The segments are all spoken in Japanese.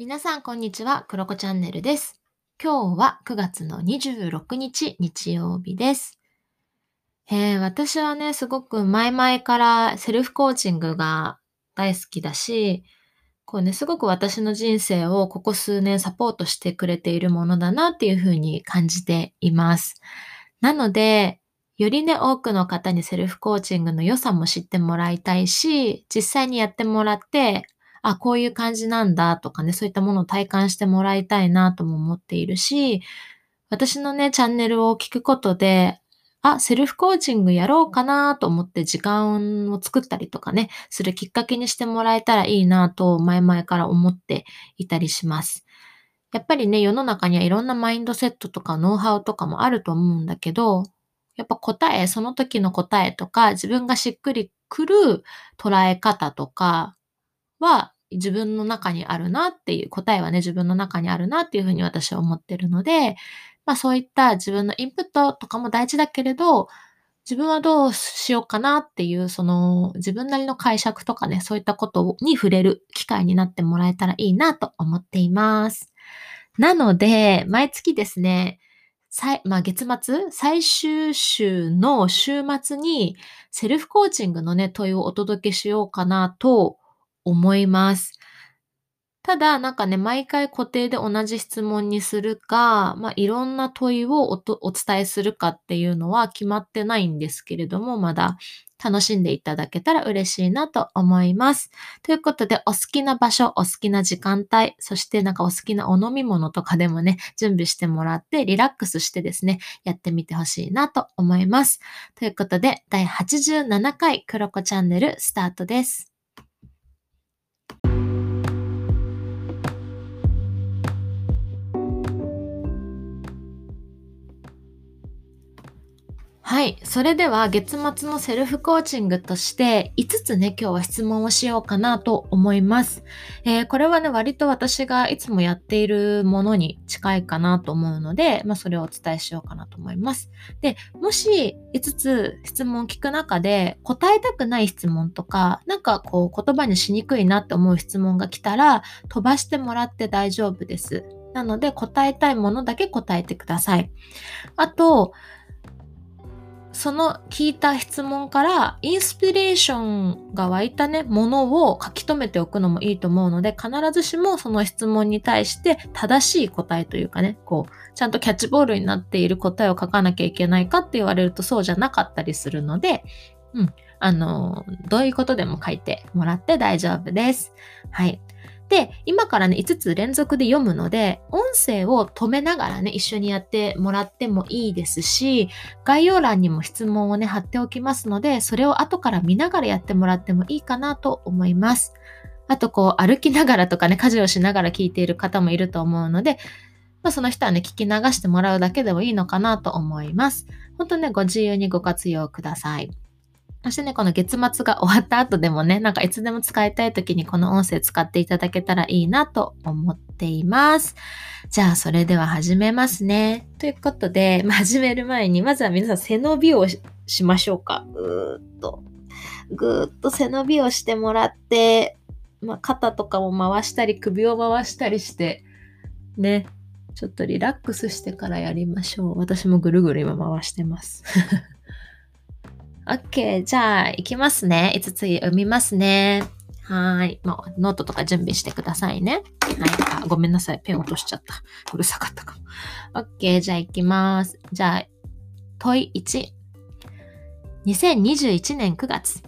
皆さん、こんにちは。クロコチャンネルです。今日は9月の26日、日曜日です。えー私はね、すごく前々からセルフコーチングが大好きだし、こうね、すごく私の人生をここ数年サポートしてくれているものだなっていうふうに感じています。なので、よりね、多くの方にセルフコーチングの良さも知ってもらいたいし、実際にやってもらって、あ、こういう感じなんだとかね、そういったものを体感してもらいたいなとも思っているし、私のね、チャンネルを聞くことで、あ、セルフコーチングやろうかなと思って時間を作ったりとかね、するきっかけにしてもらえたらいいなと前々から思っていたりします。やっぱりね、世の中にはいろんなマインドセットとかノウハウとかもあると思うんだけど、やっぱ答え、その時の答えとか、自分がしっくりくる捉え方とかは自分の中にあるなっていう、答えはね、自分の中にあるなっていうふうに私は思ってるので、まあそういった自分のインプットとかも大事だけれど、自分はどうしようかなっていう、その自分なりの解釈とかね、そういったことに触れる機会になってもらえたらいいなと思っています。なので、毎月ですね、最まあ、月末、最終週の週末にセルフコーチングのね、問いをお届けしようかなと思います。ただ、なんかね、毎回固定で同じ質問にするか、まあ、いろんな問いをお伝えするかっていうのは決まってないんですけれども、まだ楽しんでいただけたら嬉しいなと思います。ということで、お好きな場所、お好きな時間帯、そしてなんかお好きなお飲み物とかでもね、準備してもらって、リラックスしてですね、やってみてほしいなと思います。ということで、第87回クロコチャンネルスタートです。はい。それでは月末のセルフコーチングとして5つね、今日は質問をしようかなと思います。えーこれはね、割と私がいつもやっているものに近いかなと思うので、まあそれをお伝えしようかなと思います。で、もし5つ質問を聞く中で答えたくない質問とか、なんかこう言葉にしにくいなって思う質問が来たら飛ばしてもらって大丈夫です。なので答えたいものだけ答えてください。あと、その聞いた質問からインスピレーションが湧いたね、ものを書き留めておくのもいいと思うので、必ずしもその質問に対して正しい答えというかね、こう、ちゃんとキャッチボールになっている答えを書かなきゃいけないかって言われるとそうじゃなかったりするので、うん、あの、どういうことでも書いてもらって大丈夫です。はい。で、今からね、5つ連続で読むので、音声を止めながらね、一緒にやってもらってもいいですし、概要欄にも質問をね、貼っておきますので、それを後から見ながらやってもらってもいいかなと思います。あと、こう、歩きながらとかね、家事をしながら聞いている方もいると思うので、まあ、その人はね、聞き流してもらうだけでもいいのかなと思います。本当ね、ご自由にご活用ください。そしてね、この月末が終わった後でもね、なんかいつでも使いたい時にこの音声使っていただけたらいいなと思っています。じゃあ、それでは始めますね。ということで、始める前に、まずは皆さん背伸びをしましょうか。ぐーっと。ぐーっと背伸びをしてもらって、まあ、肩とかも回したり、首を回したりして、ね、ちょっとリラックスしてからやりましょう。私もぐるぐる今回してます。OK。じゃあ、行きますね。5つ読みますね。はい。もうノートとか準備してくださいね。はい。あ、ごめんなさい。ペン落としちゃった。うるさかったかも。OK。じゃあ行きます。じゃあ、問い1。2021年9月。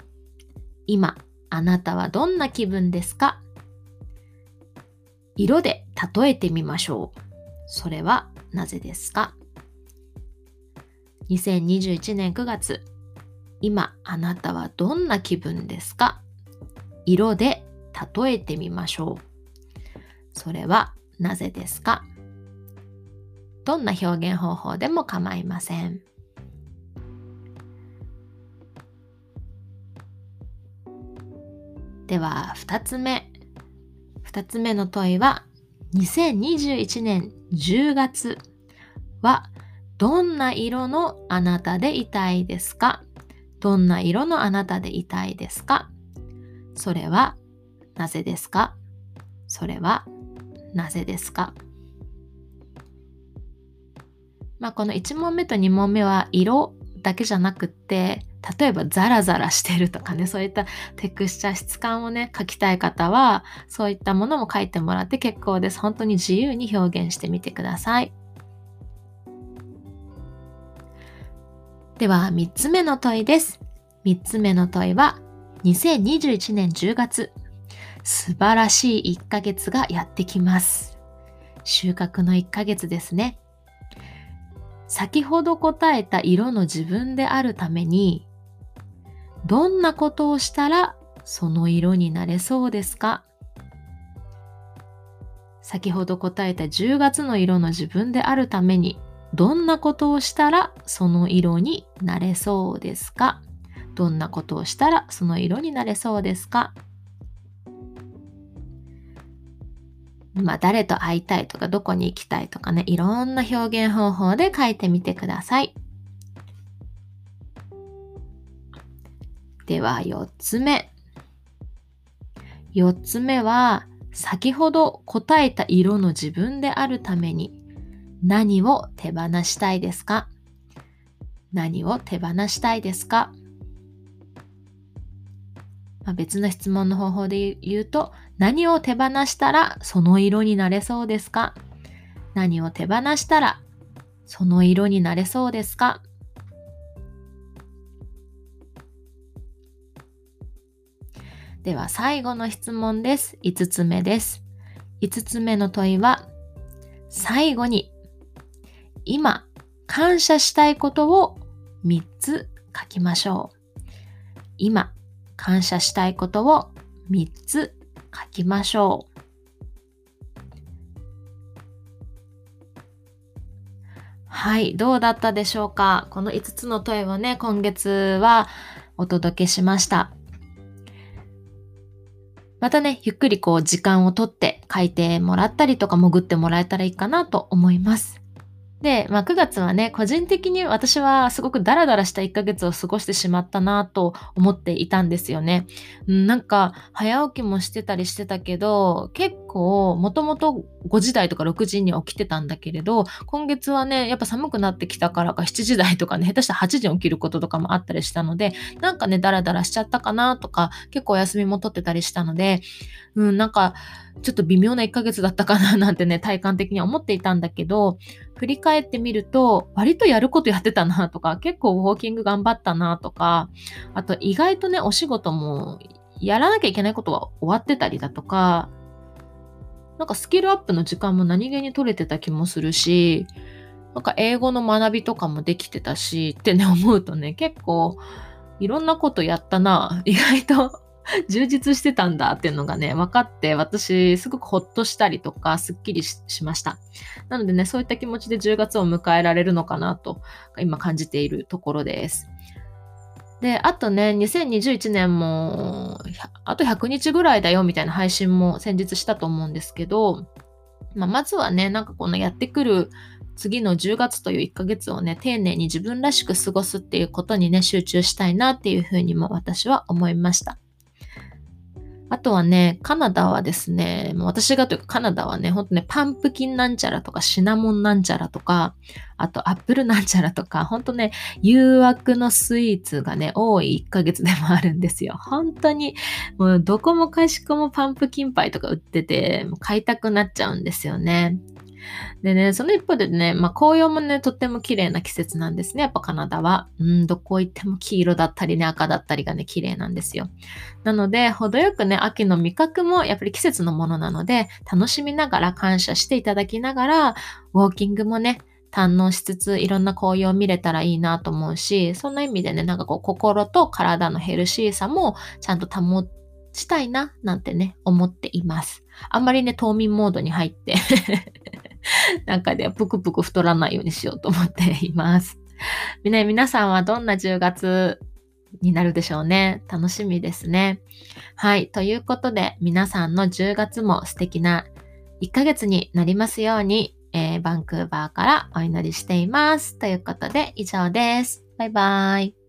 今、あなたはどんな気分ですか？色で例えてみましょう。それはなぜですか ?2021 年9月。今あなたはどんな気分ですか？色で例えてみましょう。それはなぜですか？どんな表現方法でも構いません。では2つ目。2つ目の問いは2021年10月はどんな色のあなたでいたいですか？どんな色のあなたでいたいですか？それはなぜですか？それはなぜですか？まあこの1問目と2問目は色だけじゃなくって例えばザラザラしてるとかねそういったテクスチャー質感をね書きたい方はそういったものも書いてもらって結構です。本当に自由に表現してみてください。では3つ目の問いです。3つ目の問いは2021年10月素晴らしい1ヶ月がやってきます。収穫の1ヶ月ですね。先ほど答えた色の自分であるためにどんなことをしたらその色になれそうですか？先ほど答えた10月の色の自分であるためにどんなことをしたらその色になれそうですか？どんなことをしたらその色になれそうですか？まあ、誰と会いたいとかどこに行きたいとかねいろんな表現方法で書いてみてください。では4つ目。4つ目は先ほど答えた色の自分であるために何を手放したいですか？何を手放したいですか、まあ、別の質問の方法で言うと何を手放したらその色になれそうですか？何を手放したらその色になれそうですか？では最後の質問です。5つ目です。5つ目の問いは、最後に、今、感謝したいことを3つ書きましょう。今、感謝したいことを3つ書きましょう。はい、どうだったでしょうか？この5つの問いをね、今月はお届けしました。またね、ゆっくりこう時間をとって書いてもらったりとか潜ってもらえたらいいかなと思います。で、まあ、9月はね、個人的に私はすごくダラダラした1ヶ月を過ごしてしまったなと思っていたんですよね。なんか、早起きもしてたりしてたけど、結構、もともと5時台とか6時に起きてたんだけれど、今月はね、やっぱ寒くなってきたからか7時台とかね、下手したら8時に起きることとかもあったりしたので、なんかね、ダラダラしちゃったかなとか、結構お休みも取ってたりしたので、うん、なんか、ちょっと微妙な1ヶ月だったかななんてね、体感的には思っていたんだけど、振り返ってみると、割とやることやってたなとか、結構ウォーキング頑張ったなとか、あと意外とね、お仕事もやらなきゃいけないことは終わってたりだとか、なんかスキルアップの時間も何気に取れてた気もするし、なんか英語の学びとかもできてたしってね、思うとね、結構いろんなことやったな。意外と 充実してたんだっていうのがね、分かって、私、すごくほっとしたりとか、すっきりしました。なのでね、そういった気持ちで10月を迎えられるのかなと、今感じているところです。で、あとね、2021年も、あと100日ぐらいだよみたいな配信も先日したと思うんですけど、まあ、まずはね、なんかこのやってくる次の10月という1ヶ月をね、丁寧に自分らしく過ごすっていうことにね、集中したいなっていうふうにも私は思いました。あとはね、カナダはですね、私がというかカナダはね、ほんとね、パンプキンなんちゃらとかシナモンなんちゃらとか、あとアップルなんちゃらとか、本当ね、誘惑のスイーツがね、多い1ヶ月でもあるんですよ。本当に、もうどこもかしこもパンプキンパイとか売ってて、買いたくなっちゃうんですよね。でね、その一方でね、まあ、紅葉もね、とっても綺麗な季節なんですね。やっぱカナダは。うん、どこ行っても黄色だったりね、赤だったりがね、綺麗なんですよ。なので、程よくね、秋の味覚もやっぱり季節のものなので、楽しみながら感謝していただきながら、ウォーキングもね、堪能しつついろんな紅葉を見れたらいいなと思うし、そんな意味でね、なんかこう心と体のヘルシーさもちゃんと保ちたいななんてね、思っています。あんまりね、冬眠モードに入ってなんかで、ぷくぷく太らないようにしようと思っています。ね、皆さんはどんな10月になるでしょうね。楽しみですね。はい。ということで、皆さんの10月も素敵な1ヶ月になりますように、えー、バンクーバーからお祈りしています。ということで、以上です。バイバイ。